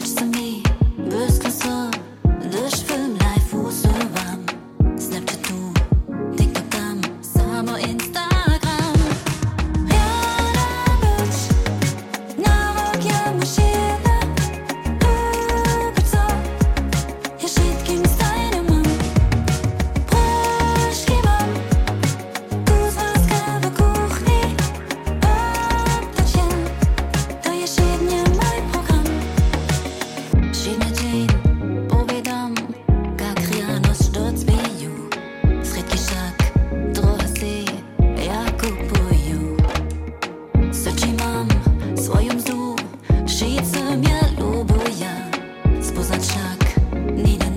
watch Swoim zdół przyjdzie mnie, lubię ja spoznać tak nie.